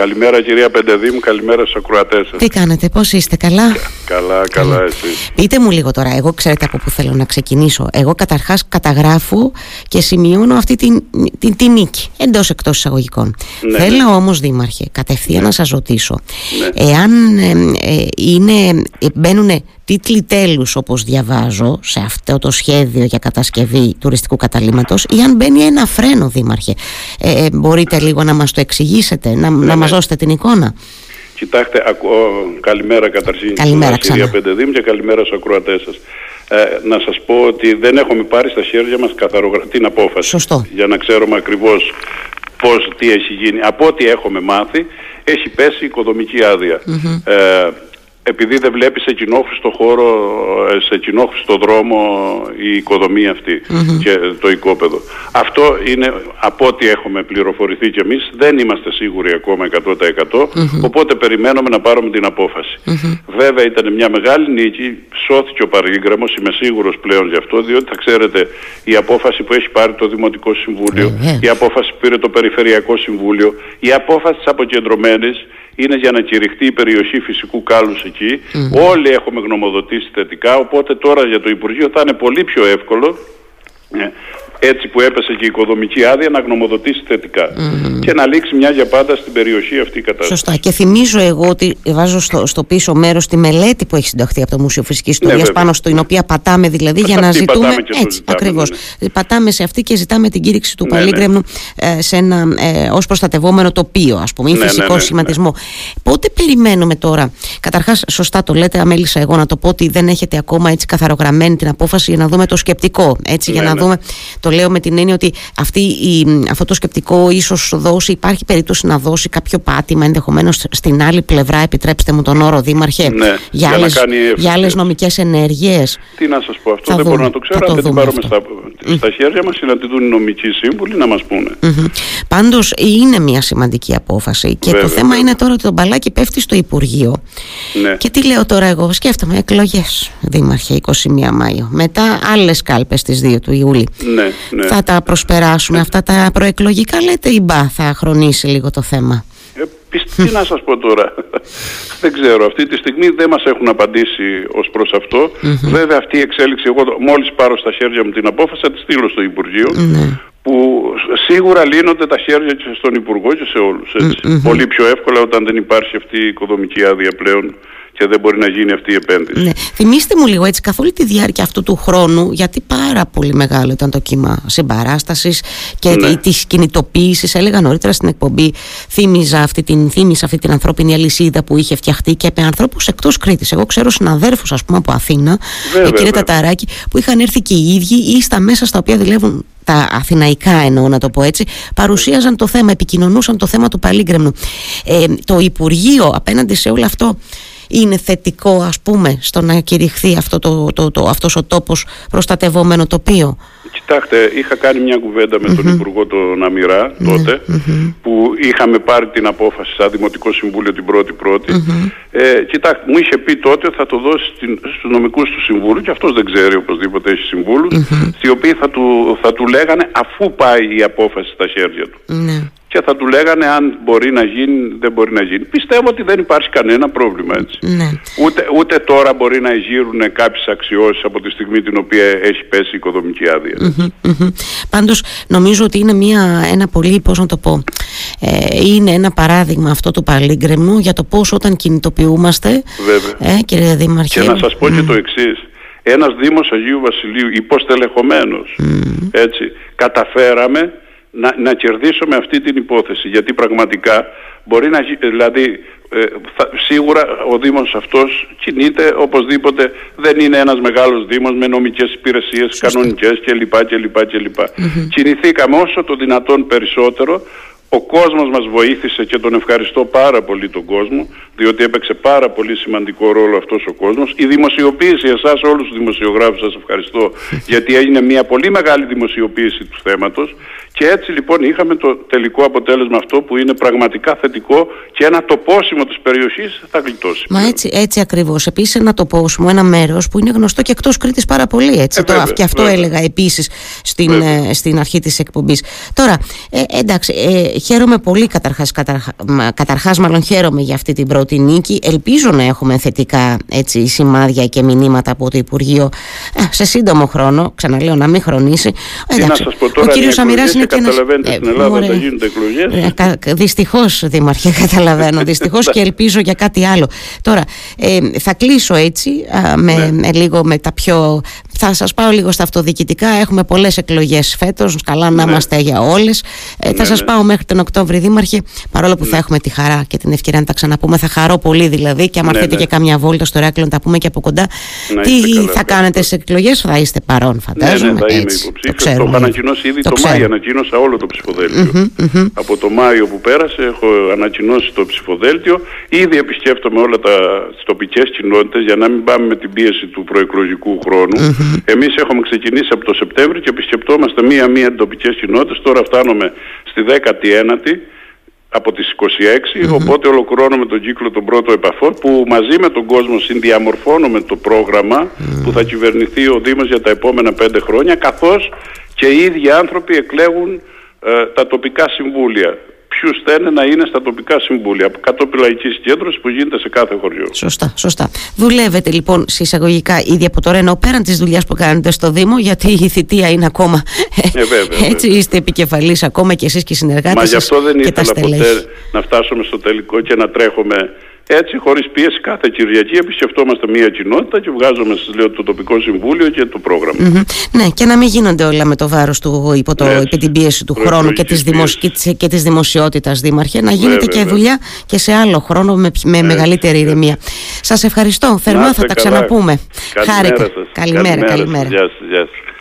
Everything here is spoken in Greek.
Καλημέρα κυρία Πεντεδήμου, καλημέρα στους ακροατές σας. Τι κάνετε, πώς είστε, καλά; Καλά, καλά εσείς. Πείτε μου λίγο τώρα, εγώ ξέρετε από πού θέλω να ξεκινήσω. Εγώ καταρχάς καταγράφω και σημειώνω αυτή την, την, την νίκη, εντός εκτός εισαγωγικών. Ναι, Θέλω όμως, Δήμαρχε, κατευθείαν να σας ρωτήσω, Ναι. εάν ε, ε, είναι, μπαίνουν τίτλοι τέλους όπως διαβάζω σε αυτό το σχέδιο για κατασκευή τουριστικού καταλήμματος ή αν μπαίνει ένα φρένο Δήμαρχε ε, ε, μπορείτε λίγο να μας το εξηγήσετε να, να ναι. μας δώσετε την εικόνα; Κοιτάξτε, ακού- καλημέρα καταρχήν Καλημέρα σας, κυρία ξανά. Πεντεδήμου και καλημέρα στους ακροατές σας. Ε, να σας πω ότι δεν έχουμε πάρει στα χέρια μας καθαρογρα... την απόφαση. Σωστό. Για να ξέρουμε ακριβώς πώς, τι έχει γίνει. Από ό,τι έχουμε μάθει, έχει πέσει οικοδομική άδεια. Ε, επειδή δεν βλέπεις σε κοινόχρηστο χώρο, ε, σε κοινόχρηστο δρόμο η οικοδομία αυτή και το οικόπεδο. Αυτό είναι από ό,τι έχουμε πληροφορηθεί κι εμείς, δεν είμαστε σίγουροι ακόμα 100% οπότε περιμένουμε να πάρουμε την απόφαση. Βέβαια ήταν μια μεγάλη νίκη, σώθηκε ο παρήγραμμος, είμαι σίγουρος πλέον γι' αυτό, διότι θα ξέρετε η απόφαση που έχει πάρει το Δημοτικό Συμβούλιο, Βεβαίως. η απόφαση που πήρε το Περιφερειακό Συμβούλιο, η απόφαση της αποκεντρωμένης είναι για να κηρυχτεί η περιοχή φυσικού κάλους εκεί. Όλοι έχουμε γνωμοδοτήσει θετικά, οπότε τώρα για το Υπουργείο θα είναι πολύ πιο εύκολο ε, έτσι που έπεσε και η οικοδομική άδεια να γνωμοδοτήσει θετικά και να λήξει μια για πάντα στην περιοχή αυτή η κατάσταση. Σωστά. Και θυμίζω εγώ ότι βάζω στο, στο πίσω μέρος τη μελέτη που έχει συνταχθεί από το Μουσείο Φυσικής Ιστορίας, βέβαια. πάνω στην οποία πατάμε δηλαδή Σε για να αυτή ζητούμε. πατάμε και το Έτσι, ζητάμε, ακριβώς. ναι, Πατάμε σε αυτή και ζητάμε την κήρυξη του Ναι, ναι. Παλίγκρεμνου ε, σε ένα ε, ως προστατευόμενο τοπίο, ας πούμε, ή Ναι, ναι, φυσικό ναι, ναι. σχηματισμό. Πότε περιμένουμε τώρα; Καταρχάς, σωστά το λέτε, αμέλησα εγώ να το πω ότι δεν έχετε ακόμα έτσι καθαρογραμμένη την απόφαση για να δούμε το σκεπτικό. Έτσι, για Ναι, να ναι. δούμε. Το λέω με την έννοια ότι αυτή η, αυτό το σκεπτικό ίσως δώσει, υπάρχει περίπτωση να δώσει κάποιο πάτημα ενδεχομένως στην άλλη πλευρά, επιτρέψτε μου τον όρο, Δήμαρχε, Ναι, για, για να άλλες, κάνει ευθείες. για άλλες νομικές ενέργειες. Τι να σας πω, αυτό Θα δεν δούμε, μπορώ να το ξέρω, θα το αν δεν την δούμε πάρουμε στα, αυτό. στα χέρια μας ή να την δουν οι νομικοί σύμβουλοι να μας πούνε. Μμμ. Πάντως είναι μια σημαντική απόφαση και το Βέβαια, θέμα βέβαια. είναι τώρα ότι το μπαλάκι πέφτει στο Υπουργείο Ναι. και τι λέω τώρα εγώ, σκέφτομαι εκλογές Δήμαρχε 21 Μάιο, μετά άλλες κάλπες στις 2 του Ιούλη. Ναι, ναι. Θα τα προσπεράσουμε αυτά τα προεκλογικά λέτε ή μπα θα χρονίσει λίγο το θέμα. Ε, πισ- τι να σας πω τώρα. δεν ξέρω. Αυτή τη στιγμή δεν μας έχουν απαντήσει ως προς αυτό. Βέβαια αυτή η εξέλιξη, εγώ το- μόλις πάρω στα χέρια μου την απόφαση θα τη στείλω στο Υπουργείο. Ναι. Που σίγουρα λύνονται τα χέρια και στον Υπουργό και σε όλους. Έτσι. Πολύ πιο εύκολα όταν δεν υπάρχει αυτή η οικοδομική άδεια πλέον και δεν μπορεί να γίνει αυτή η επένδυση. Ναι. Θυμήστε μου λίγο έτσι καθ' όλη τη διάρκεια αυτού του χρόνου, γιατί πάρα πολύ μεγάλο ήταν το κύμα συμπαράστασης και Ναι. της κινητοποίησης. Έλεγα νωρίτερα στην εκπομπή, θύμιζα αυτή την, θύμιζα αυτή την ανθρώπινη αλυσίδα που είχε φτιαχτεί και με ανθρώπους εκτός Κρήτης. Εγώ ξέρω συναδέρφους, ας πούμε, από Αθήνα, Βέβαια, ε, κύριε βέβαια. Ταταράκη, που είχαν έρθει και οι ίδιοι ή στα μέσα στα οποία δουλεύουν τα αθηναϊκά εννοώ να το πω έτσι, παρουσίαζαν το θέμα, επικοινωνούσαν το θέμα του Παλίγκρεμνου. Ε, το Υπουργείο απέναντι σε όλο αυτό είναι θετικό ας πούμε στο να κηρυχθεί αυτό το, το, το, αυτός ο τόπος προστατευόμενο τοπίο; Κοιτάξτε, είχα κάνει μια κουβέντα με τον Υπουργό τον Αμυρά τότε, που είχαμε πάρει την απόφαση σαν Δημοτικό Συμβούλιο την πρώτη πρώτη. Ε, κοιτάξτε, μου είχε πει τότε ότι θα το δώσει στην, στους νομικούς του συμβούλου και αυτός δεν ξέρει οπωσδήποτε έχει συμβούλους, οι οποίοι θα του, θα του λέγανε αφού πάει η απόφαση στα χέρια του. Ναι. Και θα του λέγανε αν μπορεί να γίνει, δεν μπορεί να γίνει. Πιστεύω ότι δεν υπάρχει κανένα πρόβλημα έτσι. Ναι. Ούτε, ούτε τώρα μπορεί να εγείρουν κάποιες αξιώσεις από τη στιγμή την οποία έχει πέσει η οικοδομική άδεια. Μμμ, μμμ. Πάντως νομίζω ότι είναι μια, ένα πολύ, πώς να το πω, ε, είναι ένα παράδειγμα αυτό του Παλίγκρεμνου για το πώς όταν κινητοποιούμαστε, Βέβαια. ε, κύριε Δήμαρχε, Και να σας πω και το εξής. Ένας Δήμος Αγίου Βασιλείου υποστελεχωμένος, έτσι, καταφέραμε να, να κερδίσουμε αυτή την υπόθεση. Γιατί πραγματικά μπορεί να γι- δηλαδή ε, θα- σίγουρα ο Δήμος αυτός κινείται οπωσδήποτε δεν είναι ένας μεγάλος Δήμος με νομικές υπηρεσίες κανονικές κλπ. κλπ, κλπ. Κινηθήκαμε όσο το δυνατόν περισσότερο ο κόσμος μας βοήθησε και τον ευχαριστώ πάρα πολύ τον κόσμο, διότι έπαιξε πάρα πολύ σημαντικό ρόλο αυτός ο κόσμος. Η δημοσιοποίηση, εσάς όλους τους δημοσιογράφους σας ευχαριστώ, γιατί έγινε μια πολύ μεγάλη δημοσιοποίηση του θέματος και έτσι λοιπόν είχαμε το τελικό αποτέλεσμα αυτό που είναι πραγματικά θετικό και ένα τοπόσιμο της περιοχής θα γλιτώσει. Μα έτσι, έτσι ακριβώς. Επίσης, ένα τοπόσιμο, ένα μέρος που είναι γνωστό και εκτός Κρήτης πάρα πολύ. Έτσι. Ε, το, βέβαια, και αυτό βέβαια. έλεγα επίσης στην, Βέβαια. ε, στην αρχή της εκπομπής. Τώρα, ε, εντάξει, ε, χαίρομαι πολύ καταρχάς, καταρχά, καταρχάς μάλλον χαίρομαι για αυτή την πρώτη νίκη. Ελπίζω να έχουμε θετικά έτσι, σημάδια και μηνύματα από το Υπουργείο ε, σε σύντομο χρόνο, ξαναλέω να μην χρονίσει. Τι Εντάξει, να σας πω τώρα, ο κύριος Αμυράς είναι και ένας... Καταλαβαίνετε, στην Ελλάδα μωρέ, θα γίνονται εκλογές. Ε, δυστυχώς, Δήμαρχε, καταλαβαίνω. δυστυχώς και ελπίζω για κάτι άλλο. Τώρα, ε, θα κλείσω έτσι, με, ναι. με, λίγο με τα πιο θα σας πάω λίγο στα αυτοδιοικητικά. Έχουμε πολλές εκλογές φέτος. Καλά να ναι. είμαστε για όλες. Ε, θα ναι, σας ναι. πάω μέχρι τον Οκτώβρη, Δήμαρχε. Παρόλο που θα έχουμε τη χαρά και την ευκαιρία να τα ξαναπούμε. Θα χαρώ πολύ δηλαδή. Και αν έρθετε και κάμια βόλτα στο Ρέκλο, να τα πούμε και από κοντά. Τι θα κάνετε στι εκλογές, θα είστε παρόν, φαντάζομαι. Ναι, θα είμαι υποψήφιος. Το, έχω ανακοινώσει ήδη το, το Μάιο. Ανακοίνωσα όλο το ψηφοδέλτιο. Από το Μάιο που πέρασε έχω ανακοινώσει το ψηφοδέλτιο. Ήδη επισκέφτομαι όλα τα τοπικές κοινότητες για να μην πάμε με την πίεση του προεκλογικού χρόνου. Εμείς έχουμε ξεκινήσει από το Σεπτέμβριο και επισκεπτόμαστε μία-μία τοπικές κοινότητες. Τώρα φτάνουμε στη 19η από τις 26, οπότε ολοκληρώνουμε τον κύκλο των πρώτων επαφών που μαζί με τον κόσμο συνδιαμορφώνουμε το πρόγραμμα που θα κυβερνηθεί ο Δήμος για τα επόμενα πέντε χρόνια καθώς και οι ίδιοι άνθρωποι εκλέγουν ε, τα τοπικά συμβούλια ποιου θέλει να είναι στα τοπικά συμβούλια κατόπιν λαϊκής συγκέντρωση που γίνεται σε κάθε χωριό. Σωστά, σωστά. Δουλεύετε λοιπόν συσσαγωγικά ήδη από τώρα ενώ πέραν της δουλειάς που κάνετε στο Δήμο, γιατί η θητεία είναι ακόμα. Ε, βέβαια, έτσι είστε επικεφαλής ακόμα και εσείς και οι συνεργάτες. Μα γι' αυτό δεν ήθελα ποτέ να φτάσουμε στο τελικό και να τρέχουμε έτσι, χωρίς πίεση, κάθε Κυριακή επισκεφτόμαστε μία κοινότητα και βγάζουμε σας λέω, το τοπικό συμβούλιο και το πρόγραμμα. Ναι, και να μην γίνονται όλα με το βάρος του υπό, το, υπό την πίεση του χρόνου και της δημοσ... και της δημοσιότητας, Δήμαρχε. Να γίνεται και δουλειά και σε άλλο χρόνο με, με μεγαλύτερη ηρεμία. Σας ευχαριστώ. Θερμά θα τα ξαναπούμε. Καλημέρα. Καλημέρα, καλημέρα. καλημέρα. Γεια σας, γεια σας.